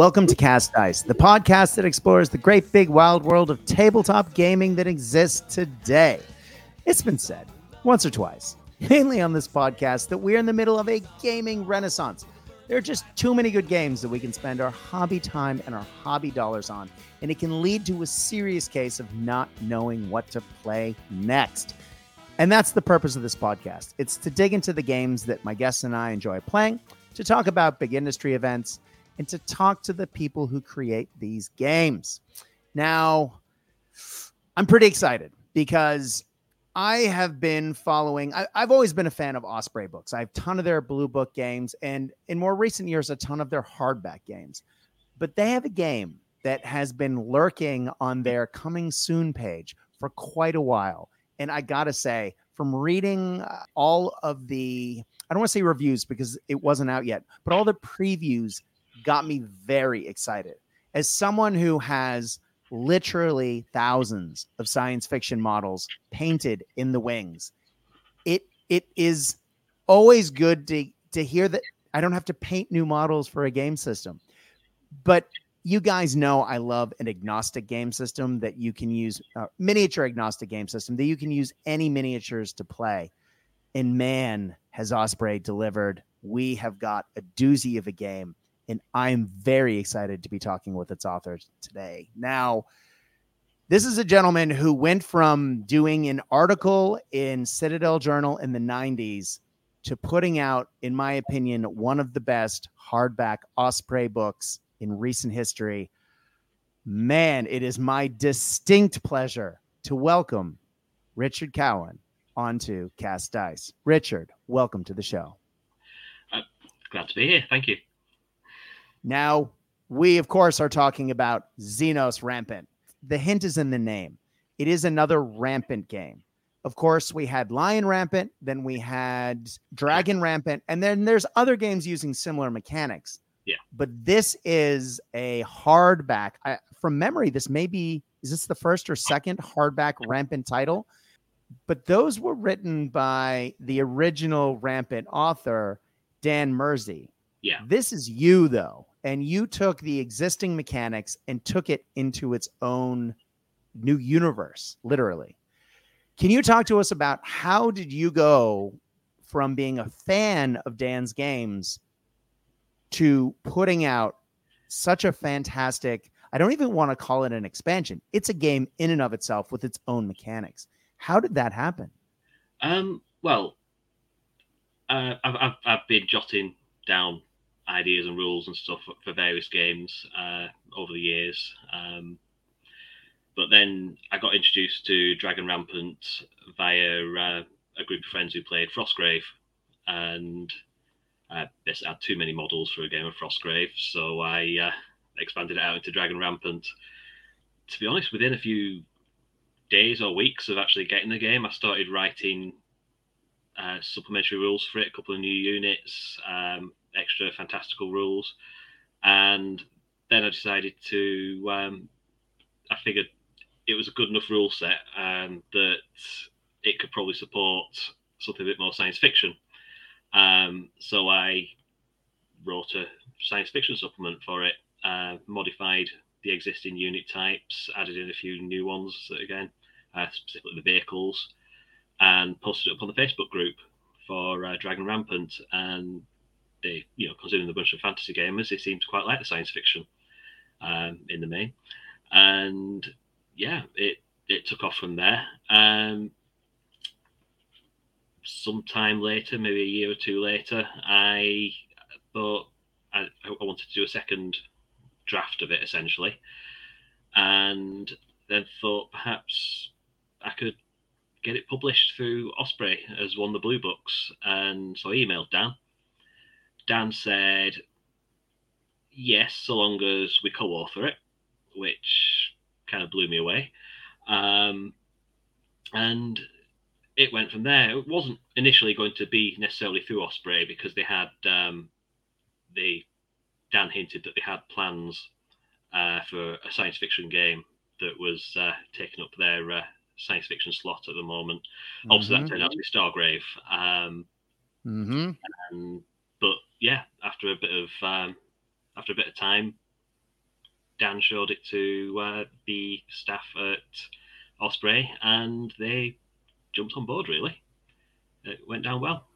Welcome to Cast Dice, the podcast that explores the great big wild world of tabletop gaming that exists today. It's been said once or twice, mainly on this podcast, that we're in the middle of a gaming renaissance. There are just too many good games that we can spend our hobby time and our hobby dollars on, and it can lead to a serious case of not knowing what to play next. And that's the purpose of this podcast. It's to dig into the games that my guests and I enjoy playing, to talk about big industry events, and to talk to the people who create these games. Now, I'm pretty excited because I have been following, I, have always been a fan of Osprey books. I have a ton of their blue book games, and in more recent years, a ton of their hardback games. But they have a game that has been lurking on their coming soon page for quite a while. And I got to say, from reading uh, all of the, I don't want to say reviews because it wasn't out yet, but all the previews got me very excited. As someone who has literally thousands of science fiction models painted in the wings, it it is always good to to hear that I don't have to paint new models for a game system. But you guys know I love an agnostic game system that you can use, uh, miniature agnostic game system that you can use any miniatures to play. And man, has Osprey delivered. We have got a doozy of a game and I'm very excited to be talking with its author today. Now, this is a gentleman who went from doing an article in Citadel Journal in the 90s to putting out, in my opinion, one of the best hardback Osprey books in recent history. Man, it is my distinct pleasure to welcome Richard Cowen onto Cast Dice. Richard, welcome to the show. Uh, glad to be here. Thank you. Now, we, of course, are talking about Xenos Rampant. The hint is in the name. It is another rampant game. Of course, we had Lion Rampant, then we had Dragon Rampant, and then there's other games using similar mechanics. Yeah. But this is a hardback. I, from memory, this may be, is this the first or second hardback Rampant title? But those were written by the original Rampant author, Dan Mersey. Yeah. This is you, though and you took the existing mechanics and took it into its own new universe literally. Can you talk to us about how did you go from being a fan of dan's games to putting out such a fantastic i don't even want to call it an expansion it's a game in and of itself with its own mechanics. How did that happen? Um, well uh, I've, I've, I've been jotting down ideas and rules and stuff for various games uh, over the years. Um, but then I got introduced to Dragon Rampant via uh, a group of friends who played Frostgrave, and I basically had too many models for a game of Frostgrave, so I uh, expanded it out into Dragon Rampant. To be honest, within a few days or weeks of actually getting the game, I started writing uh, supplementary rules for it, a couple of new units, um, extra fantastical rules, and then I decided to. Um, I figured it was a good enough rule set and that it could probably support something a bit more science fiction. Um, so I wrote a science fiction supplement for it, uh, modified the existing unit types, added in a few new ones again, uh, specifically the vehicles, and posted it up on the Facebook group for uh, Dragon Rampant. And they, you know, considering the bunch of fantasy gamers, they seem to quite like the science fiction um, in the main. And yeah, it it took off from there. Um, sometime later, maybe a year or two later, I thought I, I wanted to do a second draft of it essentially, and then thought perhaps I could get it published through Osprey as one of the blue books. And so I emailed Dan Dan said, yes, so long as we co author it, which kind of blew me away. Um, and it went from there. It wasn't initially going to be necessarily through Osprey because they had, um, they, Dan hinted that they had plans uh, for a science fiction game that was uh, taking up their uh, science fiction slot at the moment. Mm-hmm. Obviously, that turned out to be Stargrave. Um, mm-hmm. and yeah, after a bit of um, after a bit of time, Dan showed it to uh, the staff at Osprey, and they jumped on board. Really, it went down well.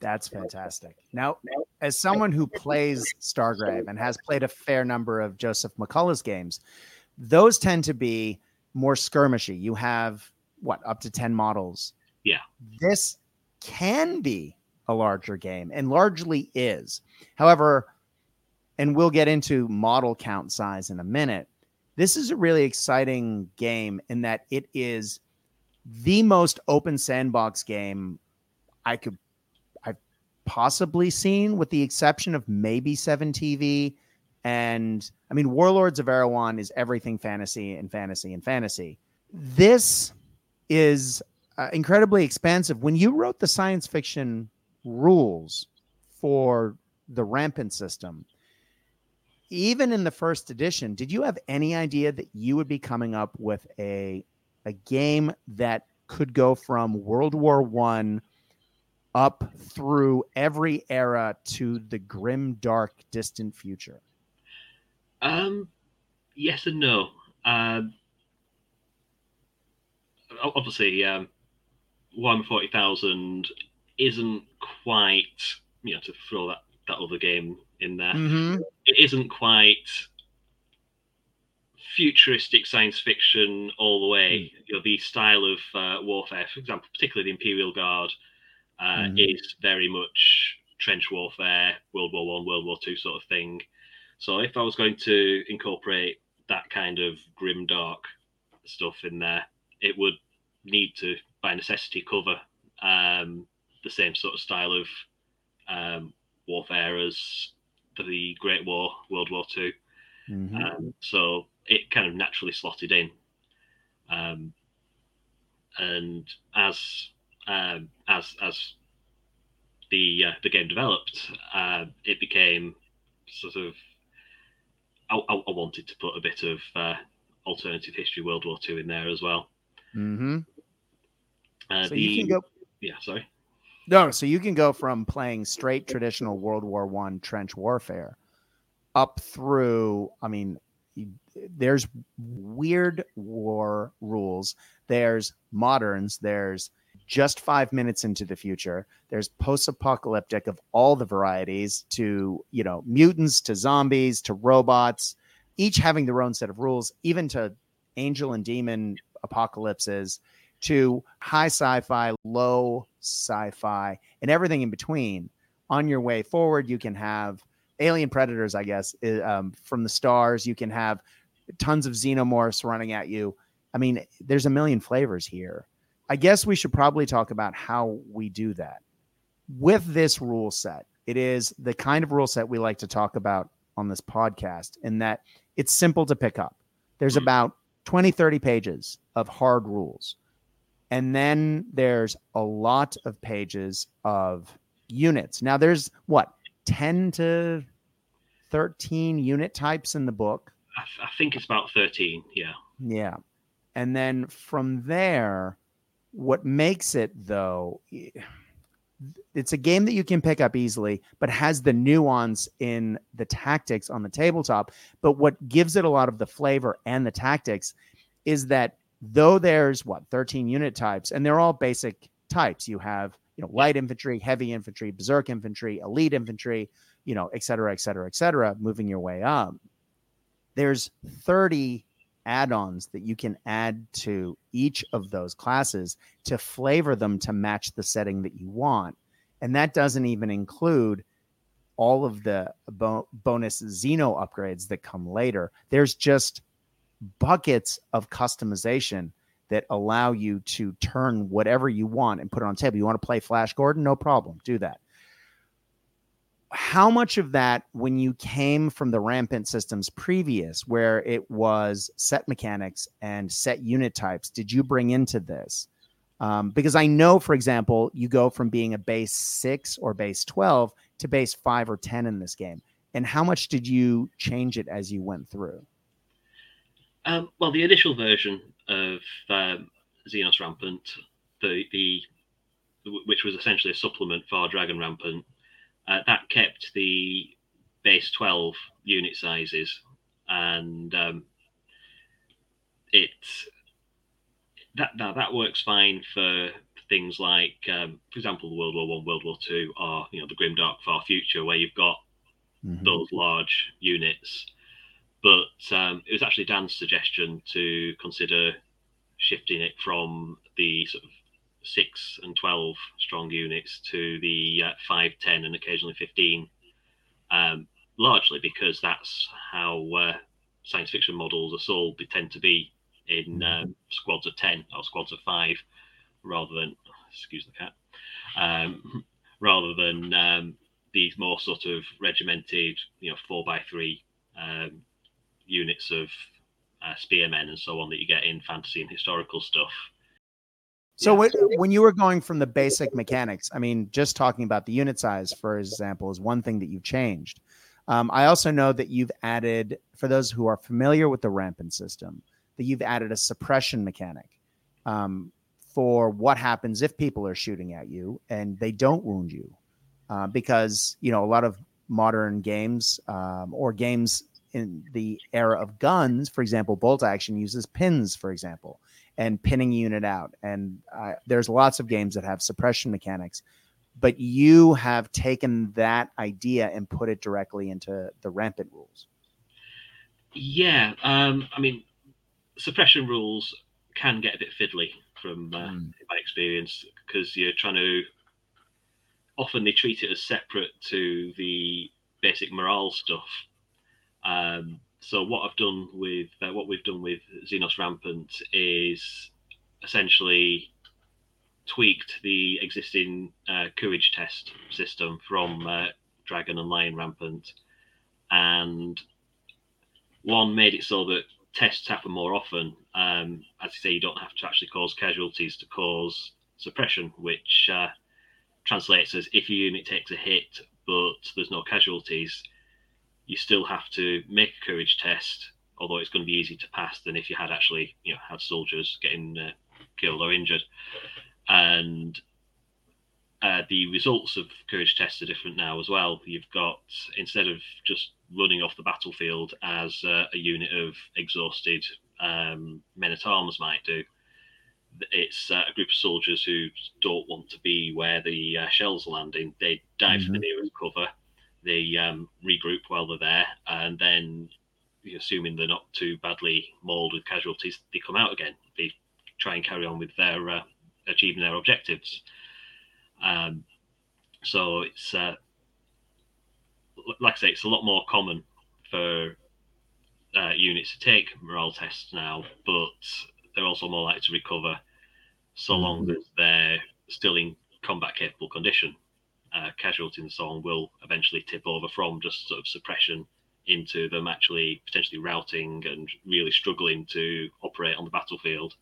That's fantastic. Now, as someone who plays Stargrave and has played a fair number of Joseph McCullough's games, those tend to be more skirmishy. You have what up to 10 models. Yeah. This can be a larger game and largely is. However, and we'll get into model count size in a minute. This is a really exciting game in that it is the most open sandbox game I could I've possibly seen, with the exception of maybe Seven TV. And I mean, Warlords of Erewhon is everything fantasy and fantasy and fantasy. This is uh, incredibly expansive. When you wrote the science fiction rules for the rampant system, even in the first edition, did you have any idea that you would be coming up with a a game that could go from World War One up through every era to the grim, dark, distant future? Um, yes and no. Um, obviously, um, one forty thousand isn't quite you know to throw that that other game in there. Mm-hmm. It isn't quite futuristic science fiction all the way. Mm. You know, the style of uh, warfare, for example, particularly the Imperial Guard, uh, mm-hmm. is very much trench warfare, World War One, World War Two sort of thing. So if I was going to incorporate that kind of grim dark stuff in there, it would need to, by necessity, cover um, the same sort of style of um, warfare as the Great War, World War 2 mm-hmm. um, so it kind of naturally slotted in. Um, and as um, as as the uh, the game developed, uh, it became sort of I, I, wanted to put a bit of uh, alternative history World War Two in there as well. Mm-hmm. Uh, so the, you can go. Yeah, sorry. No, so you can go from playing straight traditional World War One trench warfare up through. I mean, there's weird war rules. There's moderns. There's just five minutes into the future. There's post-apocalyptic of all the varieties to you know mutants to zombies to robots, each having their own set of rules, even to angel and demon apocalypses to high sci-fi, low sci-fi, and everything in between. On your way forward, you can have alien predators, I guess, um, from the stars. You can have tons of xenomorphs running at you. I mean, there's a million flavors here. I guess we should probably talk about how we do that. With this rule set, it is the kind of rule set we like to talk about on this podcast, in that it's simple to pick up. There's about 20, 30 pages of hard rules. And then there's a lot of pages of units. Now, there's what, 10 to 13 unit types in the book? I, I think it's about 13. Yeah. Yeah. And then from there, what makes it though, it's a game that you can pick up easily, but has the nuance in the tactics on the tabletop. But what gives it a lot of the flavor and the tactics is that though there's what 13 unit types and they're all basic types. You have you know light infantry heavy infantry berserk infantry elite infantry you know et cetera et cetera et cetera moving your way up. There's 30 add-ons that you can add to each of those classes to flavor them to match the setting that you want. And that doesn't even include all of the bo- bonus xeno upgrades that come later. There's just buckets of customization that allow you to turn whatever you want and put it on table. You want to play Flash Gordon? No problem. Do that. How much of that, when you came from the rampant systems previous, where it was set mechanics and set unit types, did you bring into this? Um, because I know, for example, you go from being a base six or base 12 to base five or 10 in this game. And how much did you change it as you went through? Um, well, the initial version of um, Xenos Rampant, the the which was essentially a supplement for Dragon Rampant, uh, that kept the base twelve unit sizes and um, it that now that works fine for things like, um, for example, World War One, World War Two, or you know the grim dark far future, where you've got mm-hmm. those large units. But um, it was actually Dan's suggestion to consider shifting it from the sort of six and twelve strong units to the uh, five, ten, and occasionally fifteen. Um, largely because that's how uh, science fiction models are sold. They tend to be in uh, squads of 10 or squads of 5 rather than, excuse the cat, um, rather than um, these more sort of regimented, you know, 4 by 3 um, units of uh, spearmen and so on that you get in fantasy and historical stuff. So yeah. when you were going from the basic mechanics, I mean, just talking about the unit size, for example, is one thing that you've changed. Um, I also know that you've added, for those who are familiar with the rampant system, that you've added a suppression mechanic um, for what happens if people are shooting at you and they don't wound you. Uh, because, you know, a lot of modern games um, or games in the era of guns, for example, bolt action uses pins, for example, and pinning unit out. And uh, there's lots of games that have suppression mechanics, but you have taken that idea and put it directly into the rampant rules. Yeah, um, I mean, suppression rules can get a bit fiddly from uh, mm. my experience because you're trying to often they treat it as separate to the basic morale stuff. Um, so what I've done with uh, what we've done with Xenos Rampant is essentially tweaked the existing uh, courage test system from uh, Dragon and Lion Rampant, and one made it so that tests happen more often. Um, as you say, you don't have to actually cause casualties to cause suppression, which uh, translates as if your unit takes a hit but there's no casualties, you still have to make a courage test, although it's going to be easier to pass than if you had actually you know had soldiers getting uh, killed or injured. And uh, the results of courage tests are different now as well. You've got instead of just running off the battlefield as uh, a unit of exhausted um, men at arms might do. It's uh, a group of soldiers who don't want to be where the uh, shells are landing. They dive mm-hmm. for the nearest cover. They um, regroup while they're there, and then, assuming they're not too badly mauled with casualties, they come out again. They try and carry on with their uh, achieving their objectives. Um, so it's uh, like I say, it's a lot more common for uh, units to take morale tests now, but they're also more likely to recover so mm-hmm. long as they're still in combat capable condition. Uh, casualties and so on will eventually tip over from just sort of suppression into them actually potentially routing and really struggling to operate on the battlefield.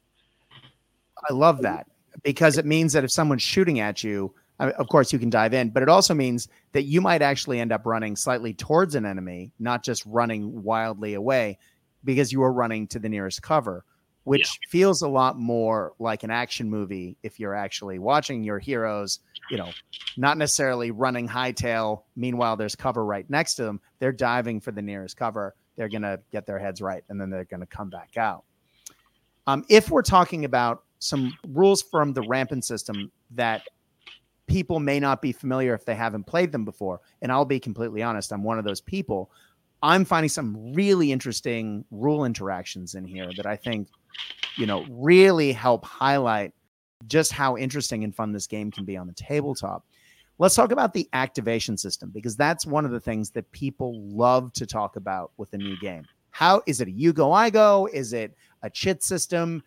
I love that because it means that if someone's shooting at you, of course you can dive in but it also means that you might actually end up running slightly towards an enemy not just running wildly away because you are running to the nearest cover which yeah. feels a lot more like an action movie if you're actually watching your heroes you know not necessarily running hightail meanwhile there's cover right next to them they're diving for the nearest cover they're going to get their heads right and then they're going to come back out um, if we're talking about some rules from the rampant system that people may not be familiar if they haven't played them before. And I'll be completely honest, I'm one of those people. I'm finding some really interesting rule interactions in here that I think, you know, really help highlight just how interesting and fun this game can be on the tabletop. Let's talk about the activation system because that's one of the things that people love to talk about with a new game. How is it a you go, I go? Is it a chit system?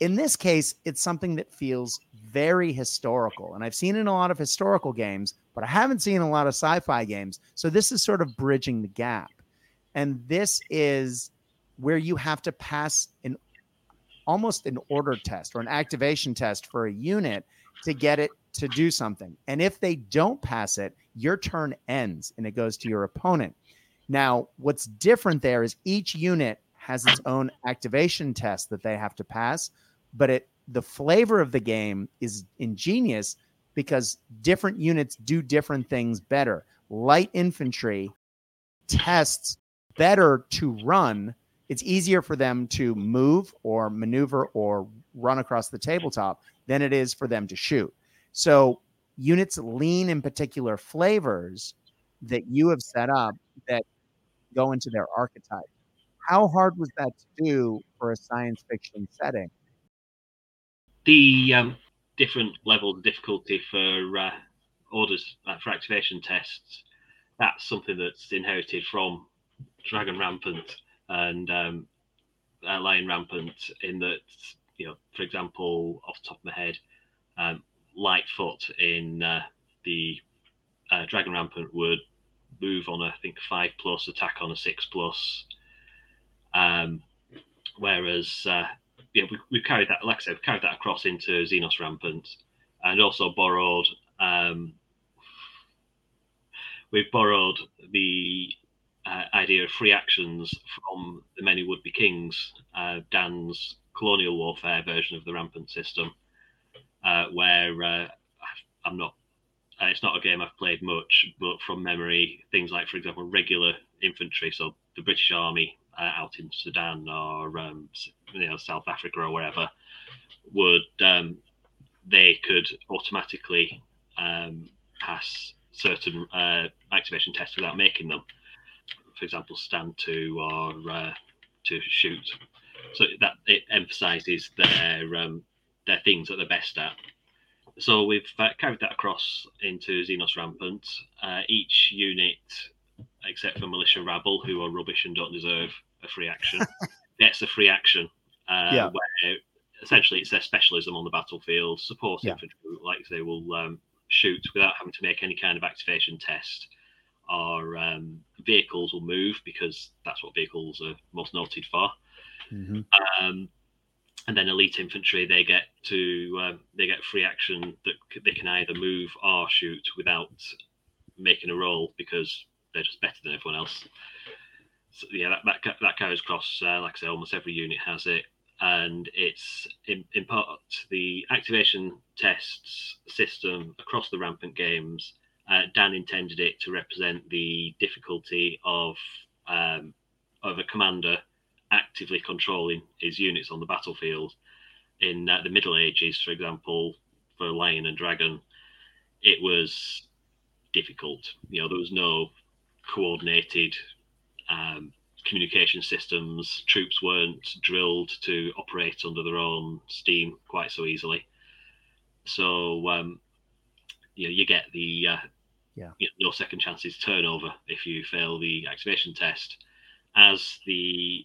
In this case, it's something that feels very historical. And I've seen in a lot of historical games, but I haven't seen a lot of sci fi games. So this is sort of bridging the gap. And this is where you have to pass an almost an order test or an activation test for a unit to get it to do something. And if they don't pass it, your turn ends and it goes to your opponent. Now, what's different there is each unit has its own activation test that they have to pass but it the flavor of the game is ingenious because different units do different things better. Light infantry tests better to run. It's easier for them to move or maneuver or run across the tabletop than it is for them to shoot. So units lean in particular flavors that you have set up that go into their archetype. How hard was that to do for a science fiction setting? The um, different levels of difficulty for uh, orders uh, for activation tests. That's something that's inherited from Dragon Rampant and um, uh, Lion Rampant. In that, you know, for example, off the top of my head, um, Lightfoot in uh, the uh, Dragon Rampant would move on, a, I think, five plus, attack on a six plus. Um, whereas, uh, yeah, we, we carried that, like I said, we carried that across into Xenos Rampant and also borrowed, um, we've borrowed the uh, idea of free actions from the Men Who Would Be Kings, uh, Dan's colonial warfare version of the Rampant system, uh, where uh, I'm not uh, it's not a game I've played much, but from memory, things like, for example, regular infantry, so the British Army uh, out in Sudan or um, you know South Africa or wherever, would um, they could automatically um, pass certain activation tests without making them. For example, stand to or uh, to shoot. So that it emphasises their um, their things that they're best at so we've uh, carried that across into Xenos Rampant. Uh, each unit, except for Militia Rabble, who are rubbish and don't deserve a free action, gets a free action. Uh, yeah. Where essentially it's their specialism on the battlefield. Support yeah. infantry, like they will um, shoot without having to make any kind of activation test. or um, vehicles will move because that's what vehicles are most noted for. Mm-hmm. Um, and then elite infantry they get to um, they get free action that they can either move or shoot without making a roll because they're just better than everyone else. So yeah, that that, that carries across. Uh, like I say, almost every unit has it, and it's in, in part the activation tests system across the rampant games. Uh, Dan intended it to represent the difficulty of um, of a commander actively controlling his units on the battlefield. In uh, the Middle Ages, for example, for Lion and Dragon, it was difficult. You know, there was no coordinated um, communication systems. Troops weren't drilled to operate under their own steam quite so easily. So, um, you know, you get the uh, yeah. You know, no second chances turnover if you fail the activation test. As the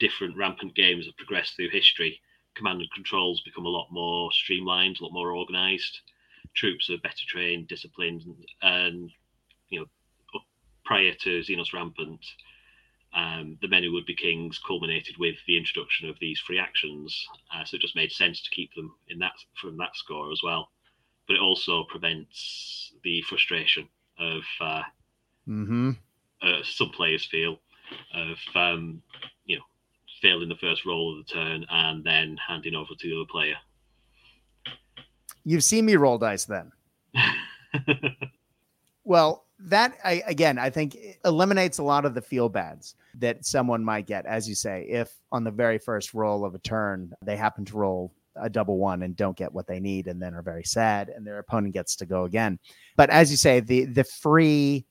different rampant games have progressed through history, command and controls become a lot more streamlined, a lot more organized. Troops are better trained, disciplined, and you know, prior to Xenos Rampant, um, the Who Would Be Kings culminated with the introduction of these free actions. Uh, so it just made sense to keep them in that from that score as well. But it also prevents the frustration of uh, mm-hmm. uh, some players feel of um, you know failing the first roll of the turn and then handing over to the other player. You've seen me roll dice then. well, that I, again, I think eliminates a lot of the feel bads that someone might get, as you say, if on the very first roll of a turn they happen to roll a double one and don't get what they need and then are very sad and their opponent gets to go again. But as you say, the the free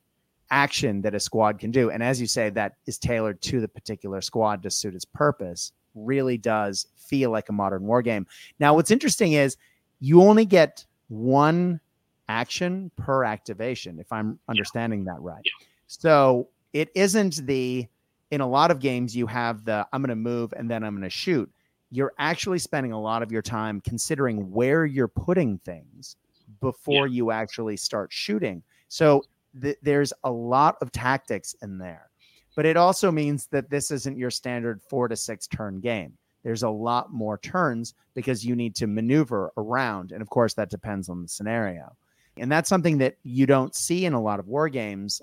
action that a squad can do. And as you say, that is tailored to the particular squad to suit its purpose, really does feel like a modern war game. Now, what's interesting is you only get one action per activation, if I'm understanding that right. Yeah. So it isn't the, in a lot of games, you have the I'm going to move and then I'm going to shoot. You're actually spending a lot of your time considering where you're putting things before yeah. you actually start shooting. So th- there's a lot of tactics in there. But it also means that this isn't your standard four to six turn game. There's a lot more turns because you need to maneuver around. And of course, that depends on the scenario. And that's something that you don't see in a lot of war games.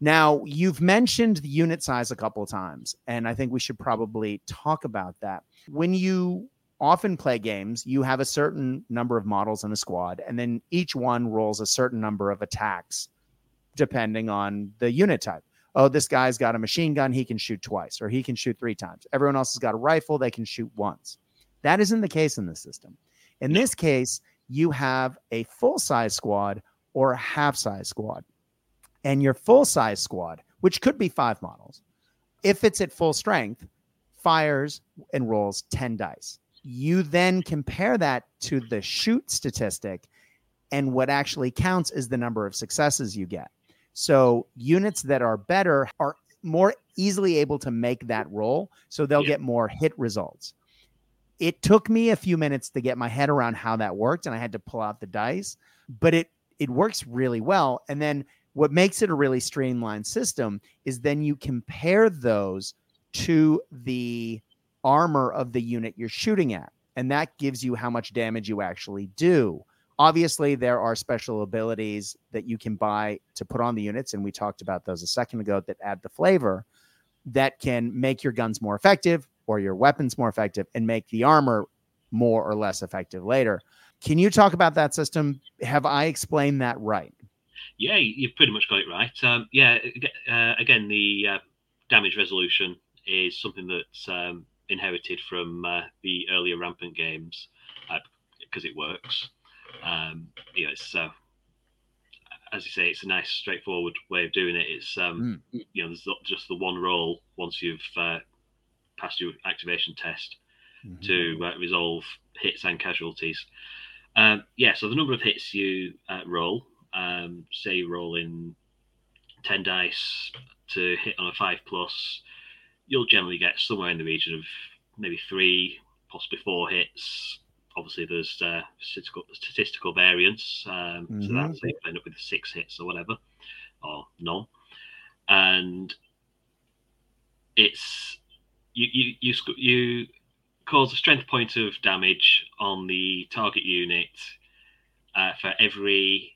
Now, you've mentioned the unit size a couple of times, and I think we should probably talk about that. When you often play games, you have a certain number of models in a squad, and then each one rolls a certain number of attacks depending on the unit type. oh, this guy's got a machine gun, he can shoot twice, or he can shoot three times. Everyone else has got a rifle, they can shoot once. That isn't the case in this system. In this case, you have a full size squad or a half size squad. And your full size squad, which could be five models, if it's at full strength, fires and rolls 10 dice. You then compare that to the shoot statistic, and what actually counts is the number of successes you get. So units that are better are more easily able to make that roll, so they'll Yeah. get more hit results. It took me a few minutes to get my head around how that worked, and I had to pull out the dice, but it it works really well. And then what makes it a really streamlined system is then you compare those to the armor of the unit you're shooting at, and that gives you how much damage you actually do. Obviously, there are special abilities that you can buy to put on the units, and we talked about those a second ago that add the flavor that can make your guns more effective or your weapons more effective and make the armor more or less effective later. Can you talk about that system? Have I explained that right? Yeah, you've pretty much got it right. Um, yeah, uh, again, the uh, damage resolution is something that's um, inherited from uh, the earlier rampant games because it works. Um, you know, it's uh, as you say, it's a nice, straightforward way of doing it. It's um, you know, there's not just the one roll once you've uh, passed your activation test Mhm. to uh, resolve hits and casualties. Um, yeah, so the number of hits you uh, roll, um, say rolling 10 dice to hit on a 5 plus, you'll generally get somewhere in the region of maybe three, possibly four hits. Obviously, there's uh, statistical, statistical variance, um, so Mhm. that's so you end up with six hits or whatever, or none. And it's you you you you cause a strength point of damage on the target unit uh, for every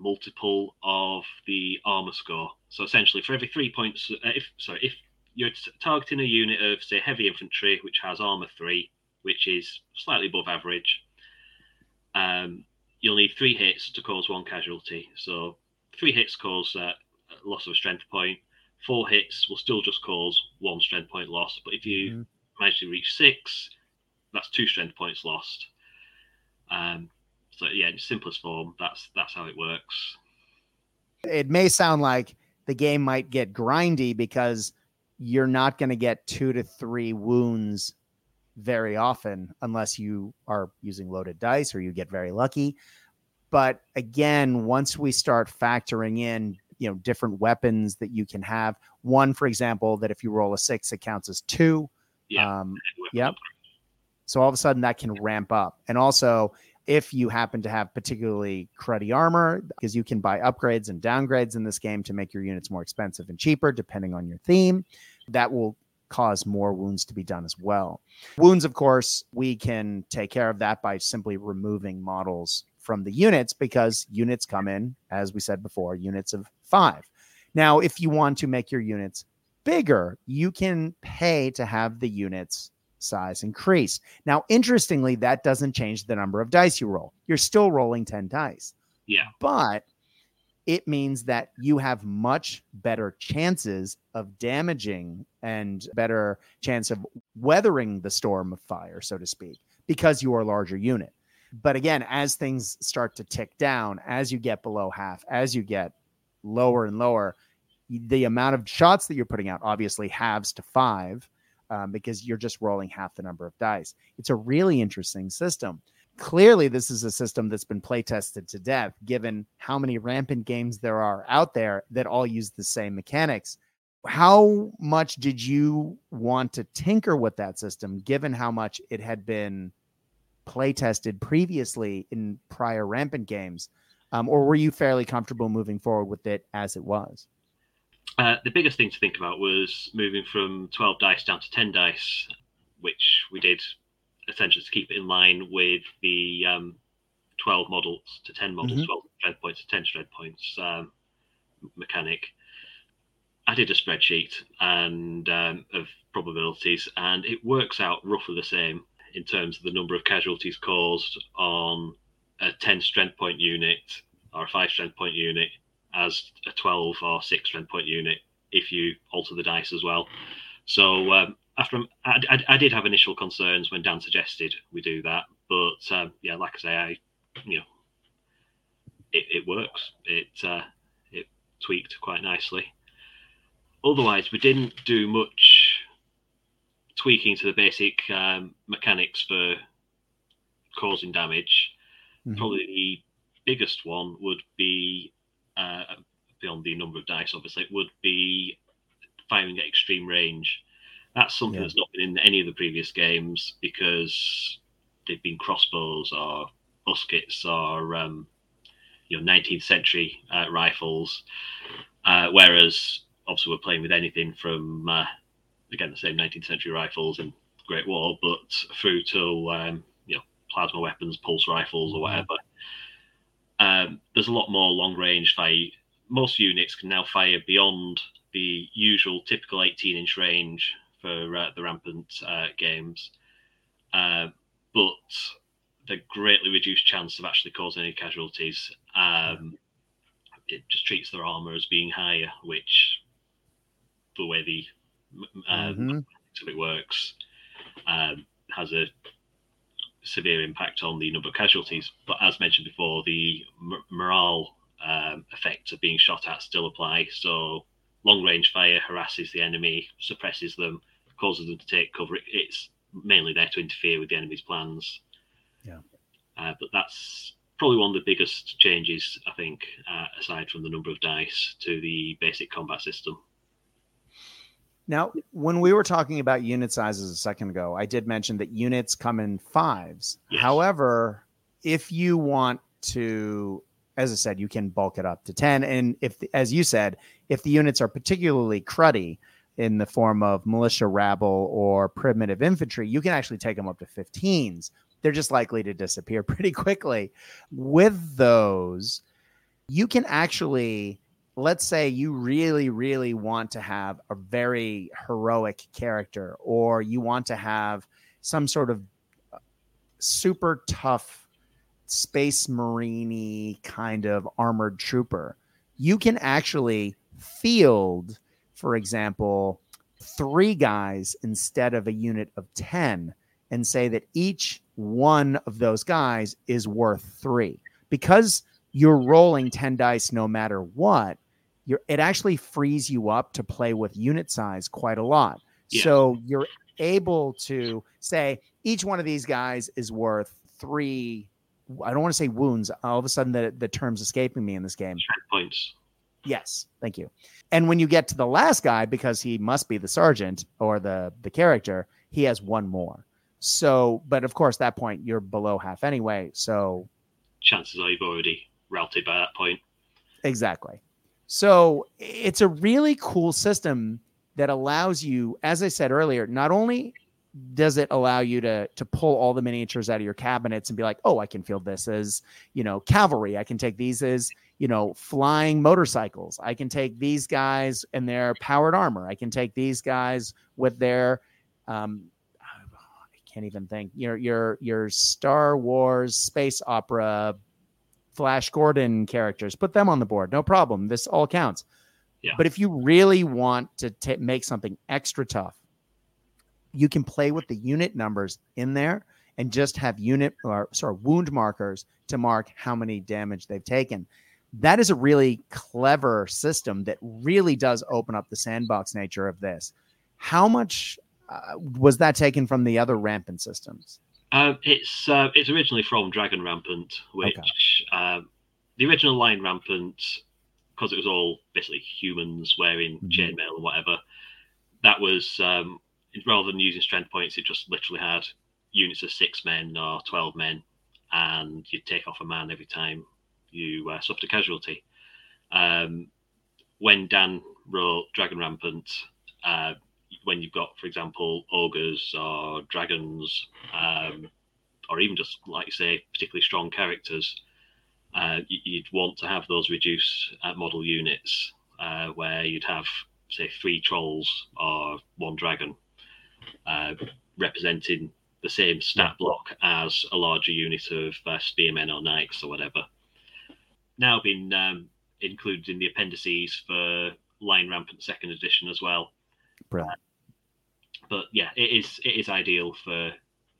multiple of the armor score. So essentially, for every three points, uh, if sorry, if you're targeting a unit of say heavy infantry, which has armor three, which is slightly above average, um, you'll need three hits to cause one casualty. So three hits cause uh, a loss of a strength point. Four hits will still just cause one strength point loss. But if you Mhm. manage to reach six, that's two strength points lost. Um, so yeah, in simplest form, that's that's how it works. it may sound like the game might get grindy because you're not going to get two to three wounds very often unless you are using loaded dice or you get very lucky. But again, once we start factoring in, you know, different weapons that you can have, one, for example, that if you roll a six, it counts as two. Yeah. Um, Yep. so all of a sudden that can ramp up. And also, if you happen to have particularly cruddy armor, because you can buy upgrades and downgrades in this game to make your units more expensive and cheaper, depending on your theme, that will cause more wounds to be done as well. Wounds, of course, we can take care of that by simply removing models from the units because units come in, as we said before, units of five. Now, if you want to make your units bigger, you can pay to have the units size increase. Now, interestingly, that doesn't change the number of dice you roll. You're still rolling 10 dice, Yeah. but it means that you have much better chances of damaging and better chance of weathering the storm of fire, so to speak, because you are a larger unit. But again, as things start to tick down, as you get below half, as you get lower and lower, the amount of shots that you're putting out obviously halves to five um, because you're just rolling half the number of dice. It's a really interesting system. Clearly, this is a system that's been play tested to death, given how many rampant games there are out there that all use the same mechanics. How much did you want to tinker with that system, given how much it had been play tested previously in prior rampant games? Um, or were you fairly comfortable moving forward with it as it was? Uh, the biggest thing to think about was moving from 12 dice down to 10 dice, which we did essentially to keep it in line with the um, 12 models to 10 models, Mhm. 12 strength points to 10 strength points um, mechanic. I did a spreadsheet and um, of probabilities, and it works out roughly the same in terms of the number of casualties caused on a 10 strength point unit or a 5 strength point unit as a 12 or 6 strength point unit if you alter the dice as well. So um, after I, I, I, did have initial concerns when Dan suggested we do that, but um, yeah, like I say, I you know it, it works. It uh, it tweaked quite nicely. Otherwise, we didn't do much tweaking to the basic um, mechanics for causing damage. Mm-hmm. Probably the biggest one would be uh, beyond the number of dice, obviously, would be firing at extreme range. That's something yeah. that's not been in any of the previous games because they've been crossbows or muskets or um, you know 19th century uh, rifles, uh, whereas obviously we're playing with anything from uh, again the same 19th century rifles and Great War, but through to um, you know plasma weapons, pulse rifles, or whatever. Um, there's a lot more long range fire. Most units can now fire beyond the usual typical 18 inch range for uh, the rampant uh, games, uh, but the greatly reduced chance of actually causing any casualties. Um, it just treats their armor as being higher, which the way the um, mm-hmm. it works um, has a severe impact on the number of casualties. But as mentioned before, the m- morale um, effects of being shot at still apply. So long range fire harasses the enemy, suppresses them, causes them to take cover. It's mainly there to interfere with the enemy's plans. Yeah. Uh, but that's probably one of the biggest changes, I think, uh, aside from the number of dice to the basic combat system. Now, when we were talking about unit sizes a second ago, I did mention that units come in fives. Yes. However, if you want to, as I said, you can bulk it up to 10. And if, as you said, if the units are particularly cruddy in the form of militia rabble or primitive infantry, you can actually take them up to 15s. They're just likely to disappear pretty quickly. With those, you can actually let's say you really, really want to have a very heroic character, or you want to have some sort of uh, super tough space marine kind of armored trooper, you can actually field, for example, three guys instead of a unit of 10 and say that each one of those guys is worth three. Because you're rolling 10 dice no matter what, you're it actually frees you up to play with unit size quite a lot. Yeah. So you're able to say each one of these guys is worth three. I don't want to say wounds. All of a sudden, the, the term's escaping me in this game. Points. Yes, thank you. And when you get to the last guy, because he must be the sergeant or the the character, he has one more. So, but of course, that point you're below half anyway. So, chances are you've already routed by that point. Exactly. So it's a really cool system that allows you, as I said earlier, not only does it allow you to to pull all the miniatures out of your cabinets and be like, oh, I can field this as you know cavalry. I can take these as you know flying motorcycles. I can take these guys and their powered armor. I can take these guys with their um, I can't even think your your your Star Wars space opera Flash Gordon characters, put them on the board. No problem. This all counts. Yeah. But if you really want to t- make something extra tough, you can play with the unit numbers in there and just have unit or sorry wound markers to mark how many damage they've taken. That is a really clever system that really does open up the sandbox nature of this. How much uh, was that taken from the other rampant systems? Um, it's uh, it's originally from Dragon Rampant, which okay. um, the original Lion Rampant, because it was all basically humans wearing mm-hmm. chainmail and whatever. That was um, rather than using strength points, it just literally had units of six men or twelve men, and you'd take off a man every time you uh, suffered a casualty. Um, when Dan wrote Dragon Rampant, uh, when you've got, for example, ogres or dragons, um, or even just like you say, particularly strong characters, uh, you'd want to have those reduced uh, model units uh, where you'd have, say, three trolls or one dragon, uh, representing the same stat block as a larger unit of uh, spearmen or knights or whatever. Now, been um, included in the appendices for Lion Rampant Second Edition as well. Brilliant. But yeah, it is it is ideal for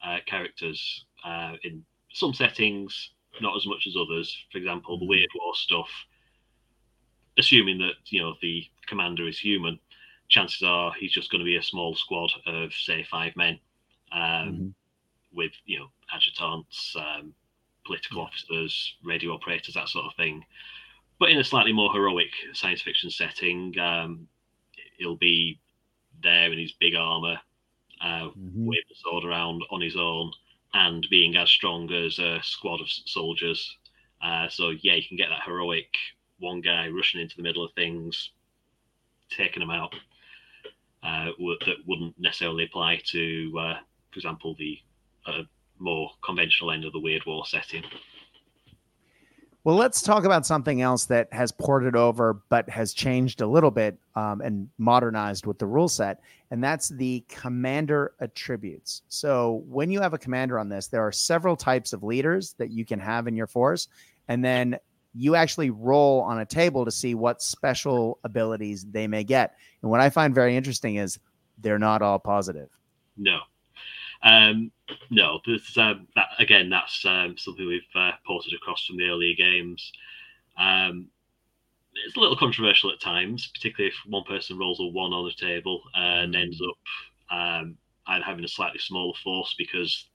uh, characters uh, in some settings, not as much as others. For example, the Mhm. Weird War stuff. Assuming that you know the commander is human, chances are he's just going to be a small squad of say five men, um, Mhm. with you know adjutants, um, political officers, radio operators, that sort of thing. But in a slightly more heroic science fiction setting, um, he'll be there in his big armor, uh, Mhm. waving the sword around on his own, and being as strong as a squad of soldiers. Uh, so yeah, you can get that heroic one guy rushing into the middle of things, taking them out. Uh, that wouldn't necessarily apply to, uh, for example, the uh, more conventional end of the Weird War setting. Well, let's talk about something else that has ported over but has changed a little bit um, and modernized with the rule set, and that's the commander attributes. So, when you have a commander on this, there are several types of leaders that you can have in your force, and then you actually roll on a table to see what special abilities they may get. And what I find very interesting is they're not all positive. No. Um, no, there's um, that again. That's um, something we've uh, ported across from the earlier games. Um, it's a little controversial at times, particularly if one person rolls a one on the table and Mm. ends up um, either having a slightly smaller force because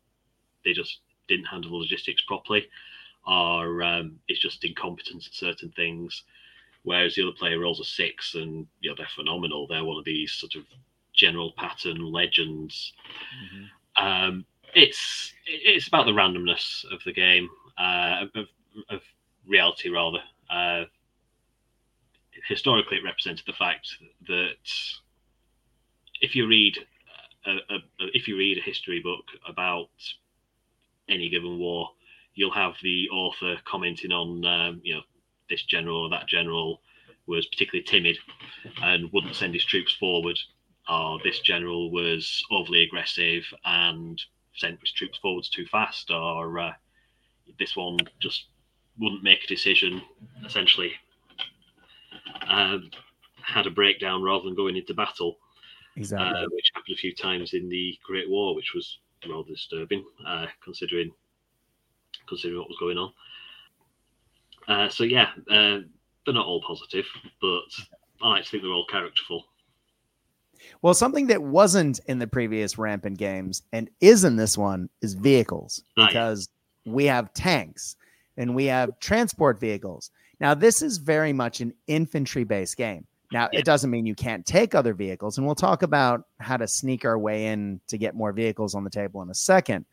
they just didn't handle the logistics properly, or um, it's just incompetence at certain things. Whereas the other player rolls a six and you know they're phenomenal. They're one of these sort of General Patton legends um, it's it's about the randomness of the game, uh, of, of reality rather. Uh, historically, it represented the fact that if you read a, a, a- if you read a history book about any given war, you'll have the author commenting on um, you know this general or that general was particularly timid and wouldn't send his troops forward or this general was overly aggressive and sent his troops forwards too fast, or uh, this one just wouldn't make a decision, essentially um, had a breakdown rather than going into battle, Exactly. uh, which happened a few times in the Great War, which was rather disturbing, uh, considering considering what was going on. Uh, so yeah, uh, they're not all positive, but I like to think they're all characterful. Well, something that wasn't in the previous rampant games and is in this one is vehicles oh, yeah. because we have tanks and we have transport vehicles. Now, this is very much an infantry based game. Now, Yeah. it doesn't mean you can't take other vehicles, and we'll talk about how to sneak our way in to get more vehicles on the table in a second.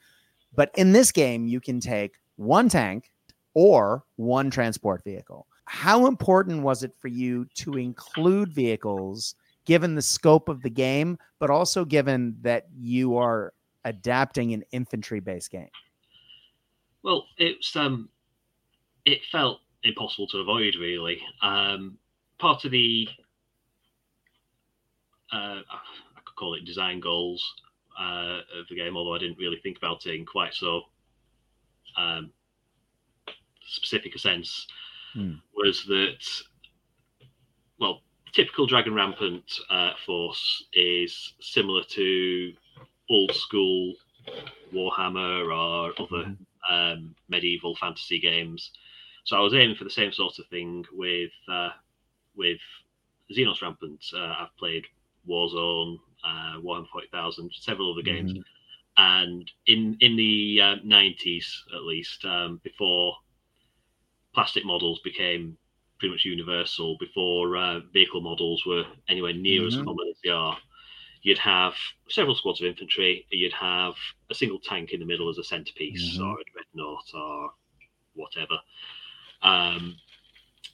But in this game, you can take one tank or one transport vehicle. How important was it for you to include vehicles given the scope of the game, but also given that you are adapting an infantry based game? Well, it's um, it felt impossible to avoid. Really, um, part of the uh, I could call it design goals uh, of the game, although I didn't really think about it in quite so um, specific a sense, Hmm. was that typical Dragon Rampant uh, force is similar to old school Warhammer or other um, medieval fantasy games. So I was aiming for the same sort of thing with uh, with Xenos Rampant. Uh, I've played Warzone, uh, Warhammer 40,000, several other games, Mhm. and in in the uh, 90s at least, um, before plastic models became pretty much universal, before uh, vehicle models were anywhere near as Mhm. common as they are, you'd have several squads of infantry, you'd have a single tank in the middle as a centerpiece Mhm. or a dreadnought or whatever. Um,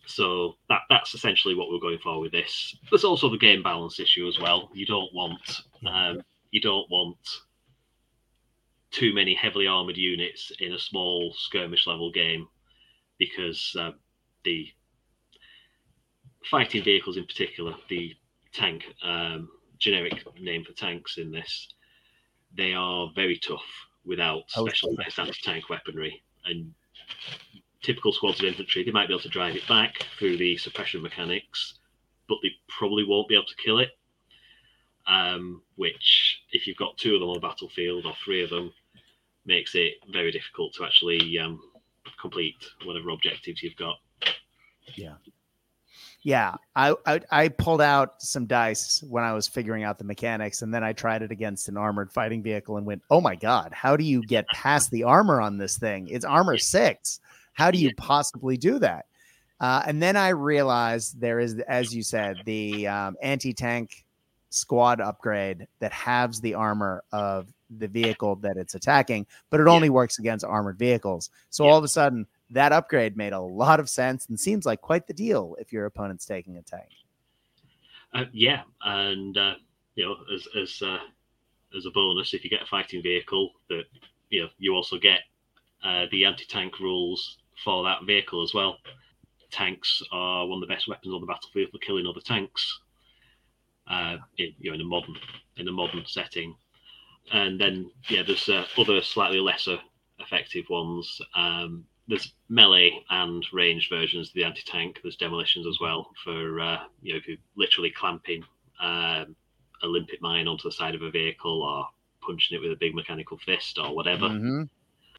so that that's essentially what we're going for with this. There's also the game balance issue as well. You don't want um, you don't want too many heavily armored units in a small skirmish level game because uh, the fighting vehicles in particular, the tank um, generic name for tanks in this, they are very tough without Oh, special anti tank weaponry, and typical squads of infantry, they might be able to drive it back through the suppression mechanics, but they probably won't be able to kill it. Um, which, if you've got two of them on the battlefield or three of them, makes it very difficult to actually um, complete whatever objectives you've got. Yeah. Yeah, I, I, I pulled out some dice when I was figuring out the mechanics, and then I tried it against an armored fighting vehicle and went, "Oh my god, how do you get past the armor on this thing? It's armor six. How do you possibly do that?" Uh, and then I realized there is, as you said, the um, anti-tank squad upgrade that halves the armor of the vehicle that it's attacking, but it only works against armored vehicles. So Yeah. all of a sudden, that upgrade made a lot of sense and seems like quite the deal if your opponent's taking a tank. Uh, yeah, and uh, you know, as as uh, as a bonus, if you get a fighting vehicle, that you know, you also get uh, the anti-tank rules for that vehicle as well. Tanks are one of the best weapons on the battlefield for killing other tanks. Uh, in, you know, in a modern in a modern setting, and then yeah, there's uh, other slightly lesser effective ones. Um, there's melee and ranged versions of the anti-tank. There's demolitions as well for uh, you know if you're literally clamping um, a limpet mine onto the side of a vehicle or punching it with a big mechanical fist or whatever. Mhm.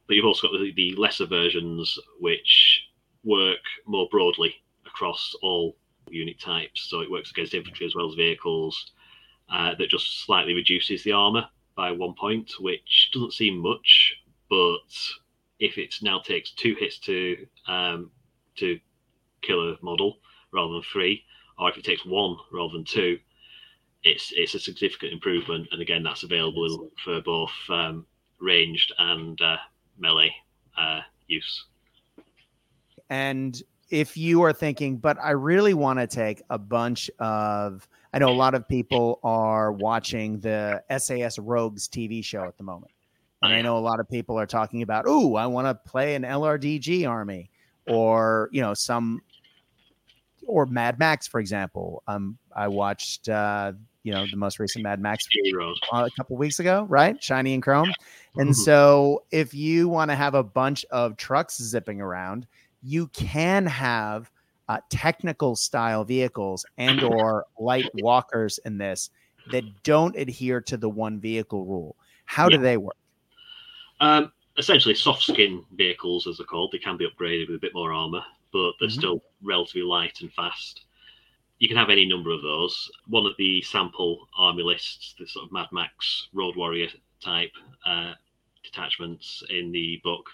But you've also got the, the lesser versions which work more broadly across all unit types. So it works against infantry as well as vehicles. Uh, that just slightly reduces the armor by one point, which doesn't seem much, but if it now takes two hits to um, to kill a model rather than three, or if it takes one rather than two, it's it's a significant improvement. And again, that's available for both um, ranged and uh, melee uh, use. And if you are thinking, but I really want to take a bunch of, I know a lot of people are watching the SAS Rogues TV show at the moment. And I know a lot of people are talking about, oh, I want to play an LRDG army or, you know, some, or Mad Max, for example. Um, I watched, uh, you know, the most recent Mad Max uh, a couple weeks ago, right? Shiny and Chrome. And Mhm. so if you want to have a bunch of trucks zipping around, you can have uh, technical style vehicles and or light walkers in this that don't adhere to the one vehicle rule. How do they work? Um, essentially, soft skin vehicles, as they're called, they can be upgraded with a bit more armor, but they're Mhm. still relatively light and fast. You can have any number of those. One of the sample army lists, the sort of Mad Max Road Warrior type uh, detachments in the book,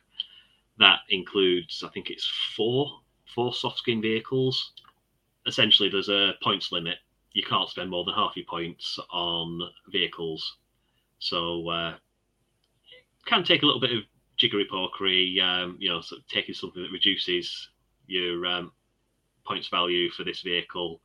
that includes, I think it's four four soft skin vehicles. Essentially, there's a points limit. You can't spend more than half your points on vehicles. So uh, can take a little bit of jiggery pokery, um, you know, sort of taking something that reduces your um, points value for this vehicle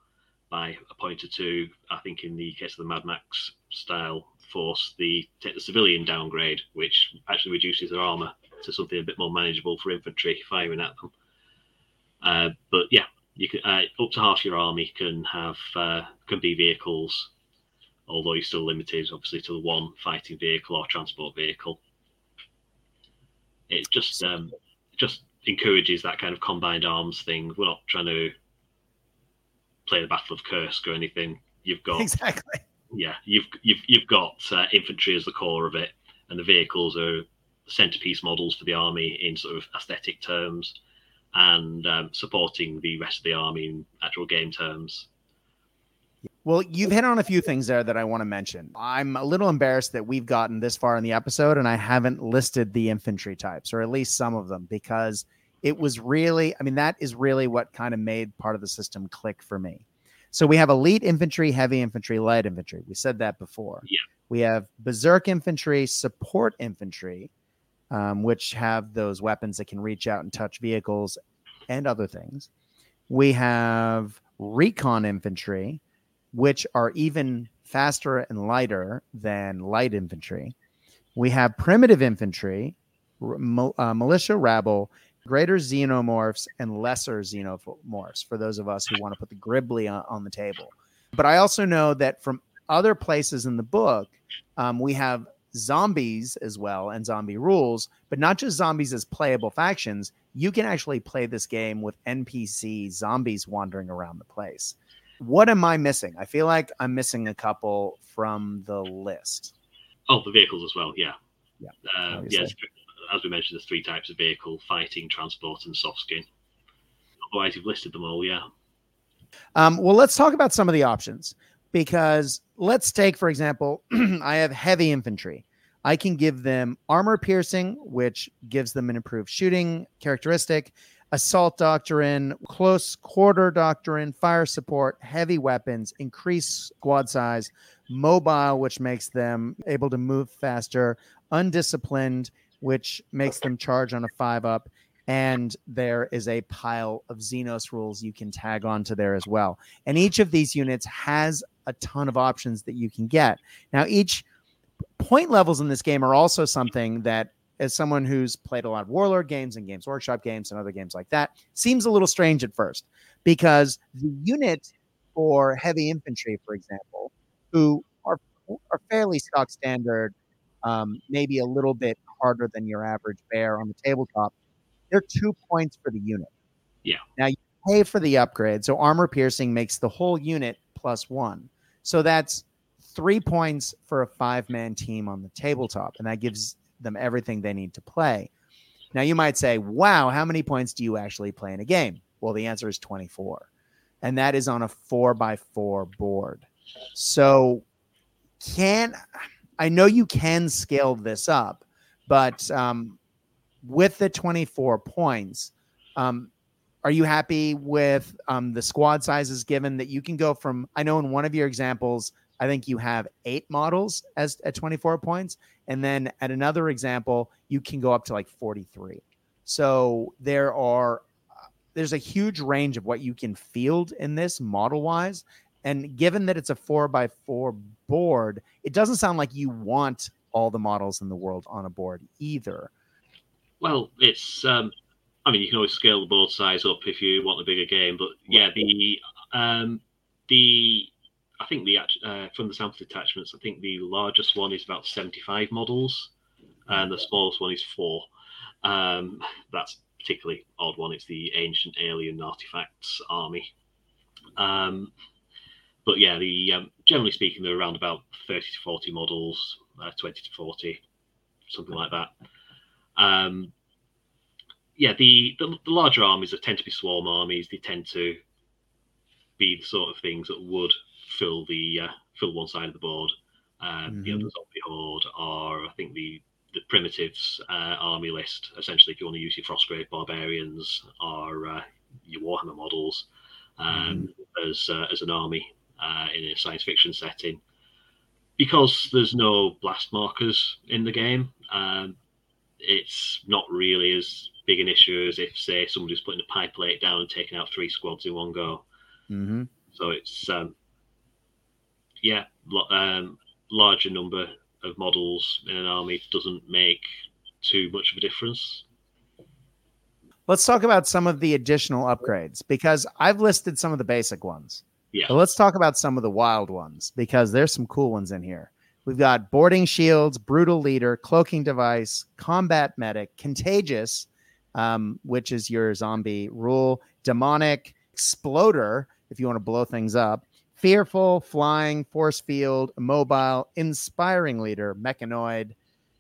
by a point or two. I think in the case of the Mad Max style force, the take the civilian downgrade, which actually reduces their armor to something a bit more manageable for infantry firing at them. Uh, but yeah, you can uh, up to half your army can have uh, can be vehicles, although you're still limited, obviously, to the one fighting vehicle or transport vehicle it just um, just encourages that kind of combined arms thing. We're not trying to play the Battle of Kursk or anything. You've got Exactly. yeah, you've you've you've got uh, infantry as the core of it, and the vehicles are centerpiece models for the army in sort of aesthetic terms, and um, supporting the rest of the army in actual game terms. Well, you've hit on a few things there that I want to mention. I'm a little embarrassed that we've gotten this far in the episode and I haven't listed the infantry types, or at least some of them, because it was really, I mean, that is really what kind of made part of the system click for me. So we have elite infantry, heavy infantry, light infantry. We said that before. Yeah. We have berserk infantry, support infantry, um, which have those weapons that can reach out and touch vehicles and other things. We have recon infantry, which are even faster and lighter than light infantry. We have primitive infantry, mo- uh, militia rabble, greater xenomorphs, and lesser xenomorphs for those of us who want to put the Gribbly on, on the table. But I also know that from other places in the book, um, we have zombies as well and zombie rules, but not just zombies as playable factions. You can actually play this game with NPC zombies wandering around the place. What am I missing? I feel like I'm missing a couple from the list. Oh, the vehicles as well. Yeah. Yeah. Uh, yes. As we mentioned, there's three types of vehicle: fighting, transport, and soft skin. Otherwise, you've listed them all. Yeah. Um, well, let's talk about some of the options because let's take, for example, I have heavy infantry. I can give them armor piercing, which gives them an improved shooting characteristic, assault doctrine, close quarter doctrine, fire support, heavy weapons, increase squad size, mobile, which makes them able to move faster, undisciplined, which makes them charge on a five up, and there is a pile of Xenos rules you can tag onto there as well. And each of these units has a ton of options that you can get. Now, each point levels in this game are also something that, as someone who's played a lot of Warlord games and Games Workshop games and other games like that, seems a little strange at first because the unit for heavy infantry, for example, who are are fairly stock standard, um, maybe a little bit harder than your average bear on the tabletop they're two points for the unit. Yeah. Now you pay for the upgrade. So armor piercing makes the whole unit plus one. So that's three points for a five man team on the tabletop. And that gives them everything they need to play. Now you might say, wow, how many points do you actually play in a game? Well, the answer is 24. And that is on a four by four board. So can I know you can scale this up, but um, with the 24 points, um, are you happy with um, the squad sizes given that you can go from? I know in one of your examples, I think you have eight models as at 24 points, and then at another example, you can go up to like 43. So there are there's a huge range of what you can field in this model wise. And given that it's a four by four board, it doesn't sound like you want all the models in the world on a board either. Well, it's. Um, I mean, you can always scale the board size up if you want a bigger game, but yeah, the um, the I think the uh, from the sample attachments, I think the largest one is about seventy-five models, and the smallest one is four. Um, that's particularly odd one. It's the ancient alien artifacts army. Um, but yeah, the um, generally speaking, they're around about thirty to forty models, uh, twenty to forty, something like that. Um, yeah, the, the, the larger armies tend to be swarm armies. They tend to be the sort of things that would fill the uh, fill one side of the board. Uh, mm-hmm. The zombie horde, or I think the the primitives uh, army list. Essentially, if you want to use your Frostgrave barbarians or uh, your Warhammer models um, mm-hmm. as uh, as an army uh, in a science fiction setting, because there's no blast markers in the game. Um, it's not really as big an issue as if, say, somebody's putting a pie plate down and taking out three squads in one go. Mm-hmm. So it's, um, yeah, um, larger number of models in an army doesn't make too much of a difference. Let's talk about some of the additional upgrades because I've listed some of the basic ones. Yeah. But let's talk about some of the wild ones because there's some cool ones in here. We've got boarding shields, brutal leader, cloaking device, combat medic, contagious, um, which is your zombie rule, demonic, exploder, if you want to blow things up, fearful, flying, force field, mobile, inspiring leader, mechanoid,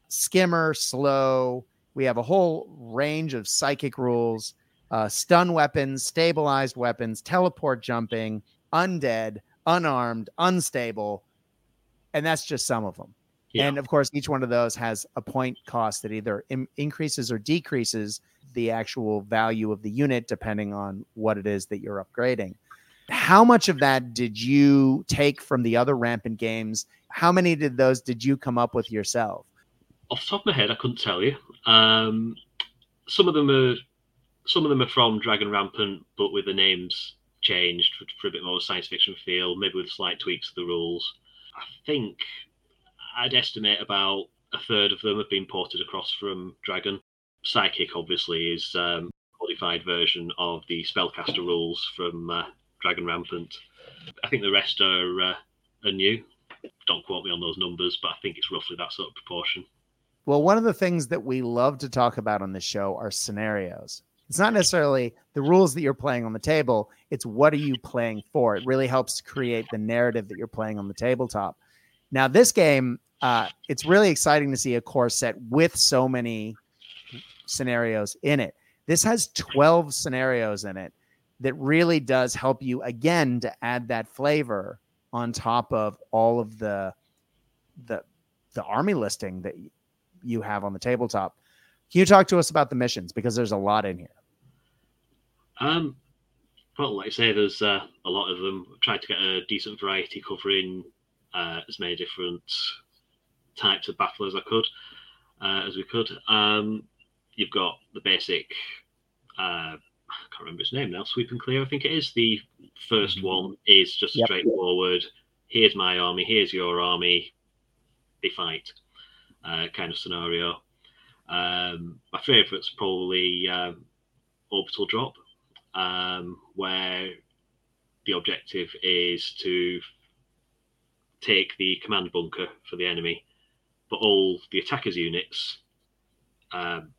skimmer, slow. We have a whole range of psychic rules, uh, stun weapons, stabilized weapons, teleport jumping, undead, unarmed, unstable, and that's just some of them. Yeah. And of course, each one of those has a point cost that either Im- increases or decreases the actual value of the unit depending on what it is that you're upgrading. How much of that did you take from the other rampant games? How many did those did you come up with yourself? Off the top of my head, I couldn't tell you. Um, some of them are some of them are from Dragon Rampant, but with the names changed for, for a bit more science fiction feel, maybe with slight tweaks to the rules. I think I'd estimate about a third of them have been ported across from Dragon. Psychic, obviously, is um, modified version of the spellcaster rules from uh, Dragon Rampant. I think the rest are uh, are new. don't quote me on those numbers, but I think it's roughly that sort of proportion. Well, one of the things that we love to talk about on this show are scenarios. It's not necessarily the rules that you're playing on the table, it's what are you playing for. It really helps create the narrative that you're playing on the tabletop. Now, this game, uh, it's really exciting to see a core set with so many scenarios in it. This has 12 scenarios in it that really does help you again to add that flavor on top of all of the the the army listing that you have on the tabletop. Can you talk to us about the missions because there's a lot in here? Um, well, like I say, there's uh, a lot of them. I've tried to get a decent variety covering uh, as many different types of battle as I could, uh, as we could. Um, you've got the basic. Uh, I can't remember its name now. Sweep and clear, I think it is. The 1st mm-hmm. one is just yep. straightforward. Here's my army. Here's your army. They fight, uh, kind of scenario. Um, my favourite's probably um, orbital drop, um, where the objective is to take the command bunker for the enemy, but all the attackers' units um,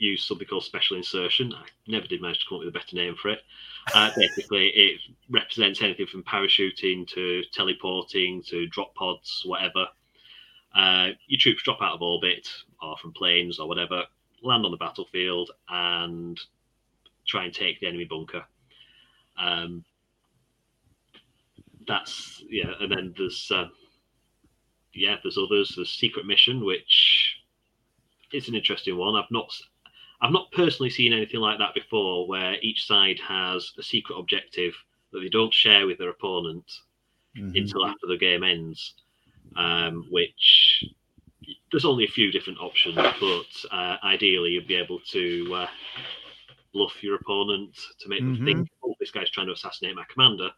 use something called special insertion. I never did manage to come up with a better name for it. Uh, basically, it represents anything from parachuting to teleporting to drop pods, whatever. Uh, your troops drop out of orbit or from planes or whatever, land on the battlefield, and try and take the enemy bunker. Um, that's yeah, and then there's uh, yeah, there's others. There's secret mission, which is an interesting one. I've not I've not personally seen anything like that before, where each side has a secret objective that they don't share with their opponent mm-hmm. until after the game ends. Um, which there's only a few different options, but uh, ideally you'd be able to uh, bluff your opponent to make mm-hmm. them think, "Oh, this guy's trying to assassinate my commander,"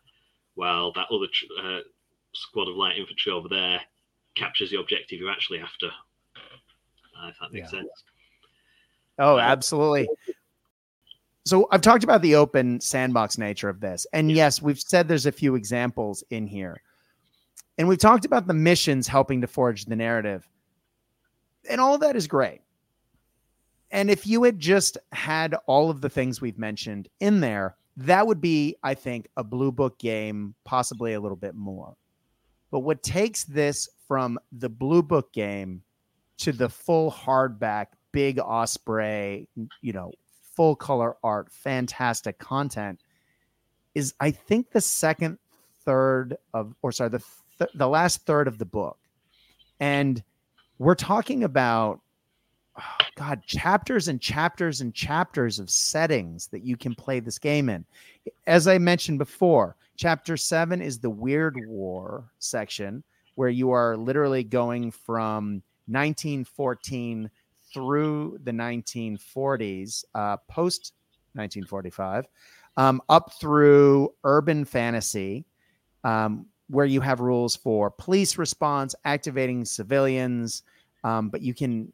while that other uh, squad of light infantry over there captures the objective you're actually after. Uh, if that makes yeah. sense. Oh, absolutely. So I've talked about the open sandbox nature of this. And yes, we've said there's a few examples in here. And we've talked about the missions helping to forge the narrative. And all of that is great. And if you had just had all of the things we've mentioned in there, that would be, I think, a blue book game, possibly a little bit more. But what takes this from the blue book game to the full hardback, big Osprey, you know, full color art, fantastic content is, I think, the second third of, or sorry, the th- the last third of the book, and we're talking about oh God, chapters and chapters and chapters of settings that you can play this game in. As I mentioned before, chapter seven is the Weird War section, where you are literally going from 1914 through the 1940s, uh, post 1945, um, up through urban fantasy, um, where you have rules for police response, activating civilians, um, but you can.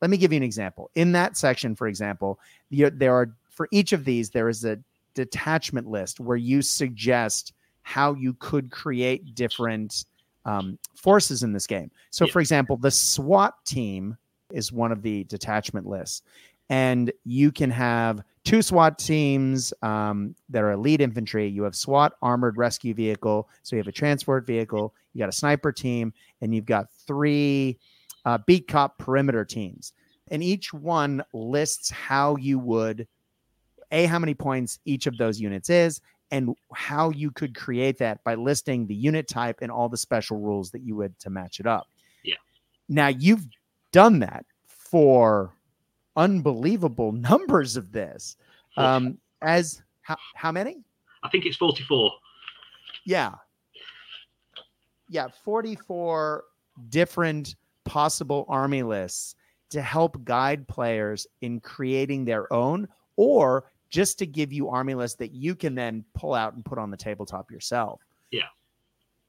let me give you an example. In that section, for example, there are for each of these there is a detachment list where you suggest how you could create different um, forces in this game. So, yeah. for example, the SWAT team is one of the detachment lists, and you can have two SWAT teams um, that are elite infantry. You have SWAT armored rescue vehicle. So you have a transport vehicle, you got a sniper team, and you've got three uh, beat cop perimeter teams. And each one lists how you would, A, how many points each of those units is, and how you could create that by listing the unit type and all the special rules that you would to match it up. Yeah. Now you've done that for unbelievable numbers of this. Um, as how, how many? I think it's 44. Yeah. Yeah, 44 different possible army lists to help guide players in creating their own or just to give you army lists that you can then pull out and put on the tabletop yourself. Yeah.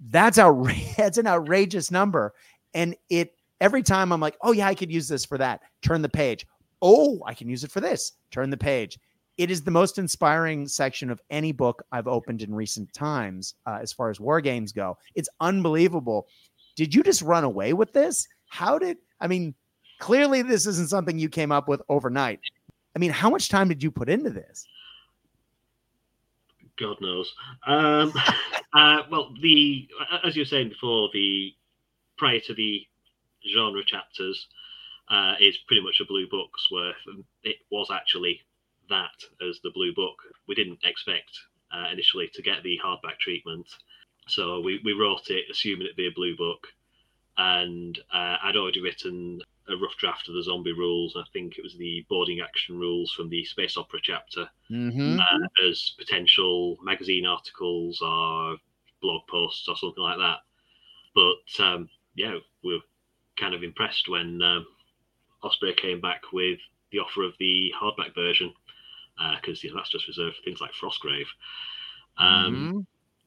That's outrageous. That's an outrageous number. And it every time I'm like, oh yeah, I could use this for that. Turn the page oh, I can use it for this. Turn the page. it is the most inspiring section of any book I've opened in recent times uh, as far as war games go. It's unbelievable. Did you just run away with this? How did I mean? Clearly, this isn't something you came up with overnight. I mean, how much time did you put into this? God knows. Um, uh, well, the as you were saying before, the prior to the genre chapters uh, is pretty much a blue book's worth, and it was actually that as the blue book. We didn't expect uh, initially to get the hardback treatment, so we, we wrote it assuming it'd be a blue book, and uh, I'd already written a rough draft of the zombie rules. I think it was the boarding action rules from the space opera chapter mm-hmm. uh, as potential magazine articles or blog posts or something like that. But um, yeah, we kind of impressed when um, Osprey came back with the offer of the hardback version because uh, you know, that's just reserved for things like Frostgrave. Um, mm-hmm.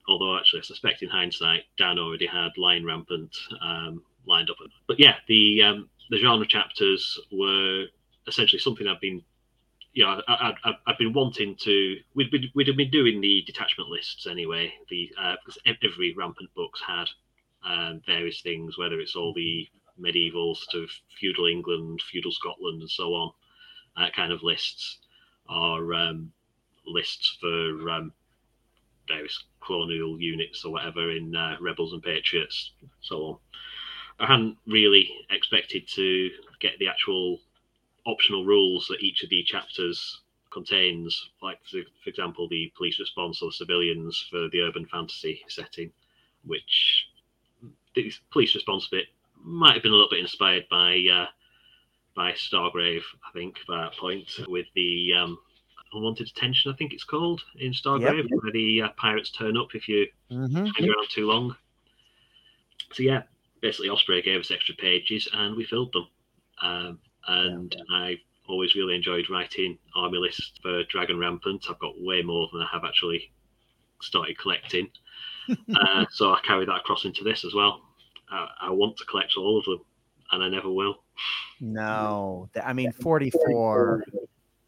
Although, actually, I suspect in hindsight, Dan already had Lion Rampant um, lined up. But yeah, the um, the genre chapters were essentially something I've been, you know, I, I've been wanting to. We'd been, we'd have been doing the detachment lists anyway. The uh, because every Rampant books had um, various things, whether it's all the medievals of feudal England, feudal Scotland, and so on, uh, kind of lists, or um, lists for um, various colonial units or whatever in uh, rebels and patriots, so on. I hadn't really expected to get the actual optional rules that each of the chapters contains, like for, for example, the police response or civilians for the urban fantasy setting, which the police response bit might have been a little bit inspired by uh, by Stargrave, I think, by that point, with the um, unwanted attention, I think it's called in Stargrave, yep. where the uh, pirates turn up if you mm-hmm. hang around too long. So yeah, basically Osprey gave us extra pages and we filled them. Um, and yeah. I always really enjoyed writing army lists for Dragon Rampant. I've got way more than I have actually started collecting. uh, so I carry that across into this as well. I, I want to collect all of them, and I never will. No, I mean forty-four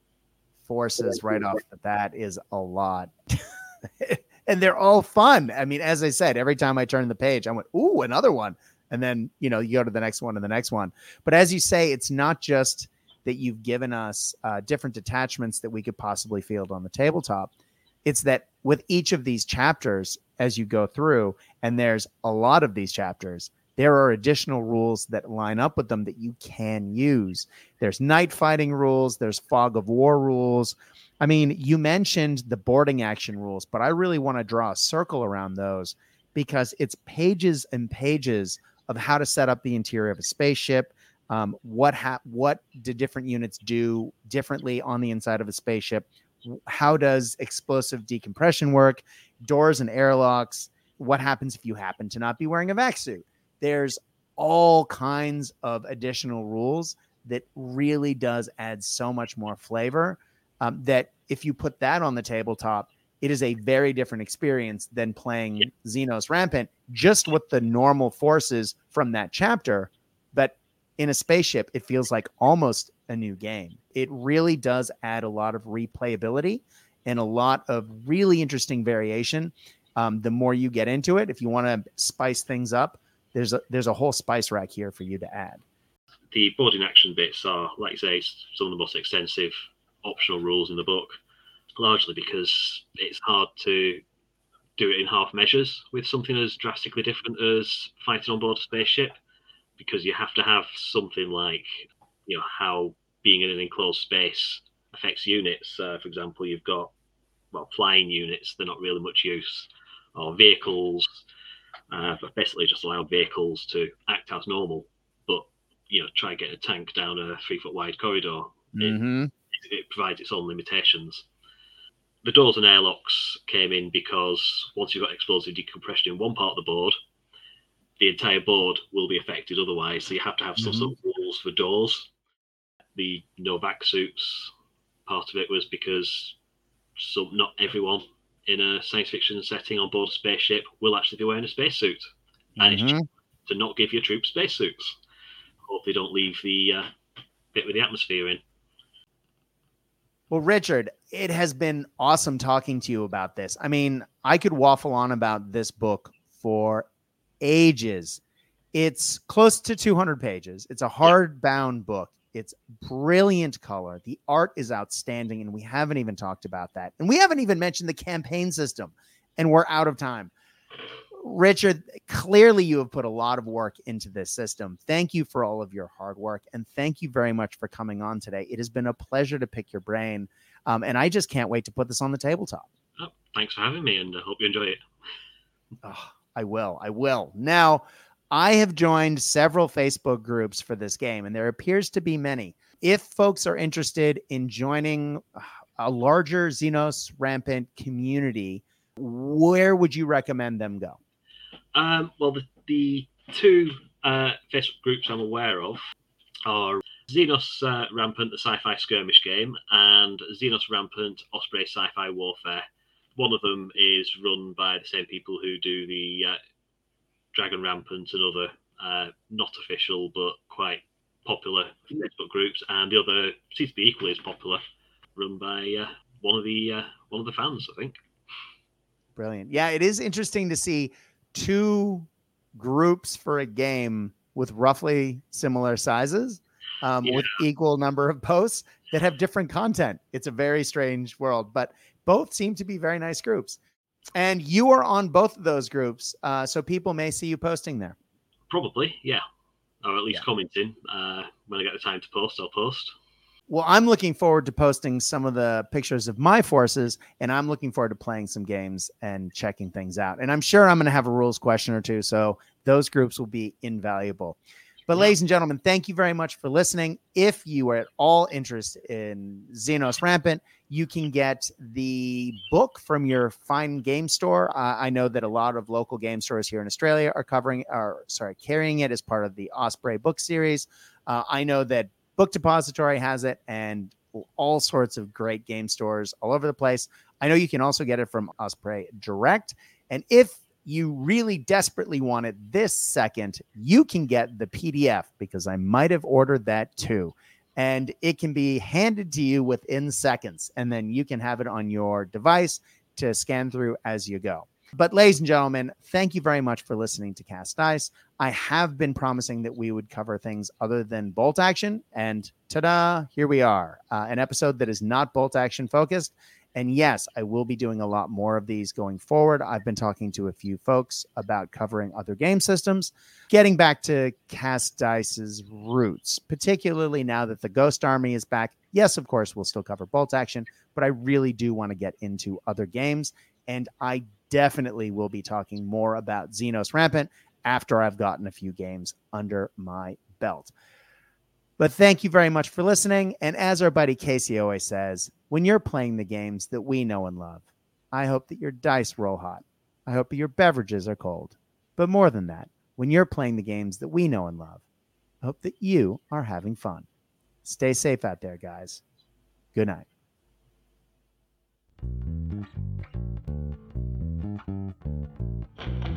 forces right off the bat is a lot. and they're all fun. I mean, as I said, every time I turn the page, I went, "Ooh, another one!" And then you know you go to the next one and the next one. But as you say, it's not just that you've given us uh, different detachments that we could possibly field on the tabletop. It's that with each of these chapters, as you go through, and there's a lot of these chapters, there are additional rules that line up with them that you can use. There's night fighting rules, there's fog of war rules. I mean, you mentioned the boarding action rules, but I really want to draw a circle around those because it's pages and pages of how to set up the interior of a spaceship. Um, what ha- what do different units do differently on the inside of a spaceship? How does explosive decompression work? Doors and airlocks what happens if you happen to not be wearing a vac suit? There's all kinds of additional rules that really does add so much more flavor um, that if you put that on the tabletop, it is a very different experience than playing Xenos Rampant just with the normal forces from that chapter. But in a spaceship, it feels like almost a new game. It really does add a lot of replayability and a lot of really interesting variation um, the more you get into it. If you want to spice things up, there's a there's a whole spice rack here for you to add. The boarding action bits are, like you say, some of the most extensive optional rules in the book, largely because it's hard to do it in half measures with something as drastically different as fighting on board a spaceship, because you have to have something like, you know, how being in an enclosed space affects units. Uh, for example, you've got well flying units; they're not really much use or vehicles, uh, basically just allow vehicles to act as normal. But you know, try get a tank down a three foot wide corridor. Mm-hmm. It, it provides its own limitations. The doors and airlocks came in because once you've got explosive decompression in one part of the board, the entire board will be affected otherwise. So you have to have some mm-hmm. sort of rules for doors. The no vac suits part of it was because some not everyone in a science fiction setting on board a spaceship will actually be wearing a spacesuit. And mm-hmm. it's to not give your troops spacesuits. Hope they don't leave the uh, bit with the atmosphere in. Well, Richard, it has been awesome talking to you about this. I mean, I could waffle on about this book for ages. It's close to 200 pages. It's a hardbound book. It's brilliant color. The art is outstanding, and we haven't even talked about that. And we haven't even mentioned the campaign system, and we're out of time. Richard, clearly you have put a lot of work into this system. Thank you for all of your hard work, and thank you very much for coming on today. It has been a pleasure to pick your brain, um, and I just can't wait to put this on the tabletop. Oh, thanks for having me, and I hope you enjoy it. Oh, I will. I will. Now, I have joined several Facebook groups for this game, and there appears to be many. If folks are interested in joining a larger Xenos Rampant community, where would you recommend them go? Um, well, the, the two uh, Facebook groups I'm aware of are Xenos uh, Rampant, the sci fi skirmish game, and Xenos Rampant Osprey Sci Fi Warfare. One of them is run by the same people who do the uh, Dragon Rampant and other uh, not official but quite popular Facebook groups, and the other seems to be equally as popular, run by uh, one of the uh, one of the fans, I think. Brilliant. Yeah, it is interesting to see two groups for a game with roughly similar sizes, um, yeah. with equal number of posts that have different content. It's a very strange world, but both seem to be very nice groups. And you are on both of those groups, uh, so people may see you posting there. Probably, yeah, or at least yeah. commenting. Uh, when I get the time to post, I'll post. Well, I'm looking forward to posting some of the pictures of my forces, and I'm looking forward to playing some games and checking things out. And I'm sure I'm going to have a rules question or two, so those groups will be invaluable. But, yeah. ladies and gentlemen, thank you very much for listening. If you are at all interested in Xenos Rampant, you can get the book from your fine game store. Uh, I know that a lot of local game stores here in Australia are covering, or sorry, carrying it as part of the Osprey book series. Uh, I know that Book Depository has it, and all sorts of great game stores all over the place. I know you can also get it from Osprey Direct. And if you really desperately want it this second, you can get the PDF because I might have ordered that too. And it can be handed to you within seconds. And then you can have it on your device to scan through as you go. But, ladies and gentlemen, thank you very much for listening to Cast Dice. I have been promising that we would cover things other than bolt action. And ta da, here we are. Uh, an episode that is not bolt action focused. And yes, I will be doing a lot more of these going forward. I've been talking to a few folks about covering other game systems. Getting back to Cast Dice's roots, particularly now that the Ghost Army is back. Yes, of course, we'll still cover bolt action, but I really do want to get into other games. And I definitely will be talking more about Xenos Rampant after I've gotten a few games under my belt. But thank you very much for listening. And as our buddy Casey always says, when you're playing the games that we know and love, I hope that your dice roll hot. I hope that your beverages are cold. But more than that, when you're playing the games that we know and love, I hope that you are having fun. Stay safe out there, guys. Good night. Another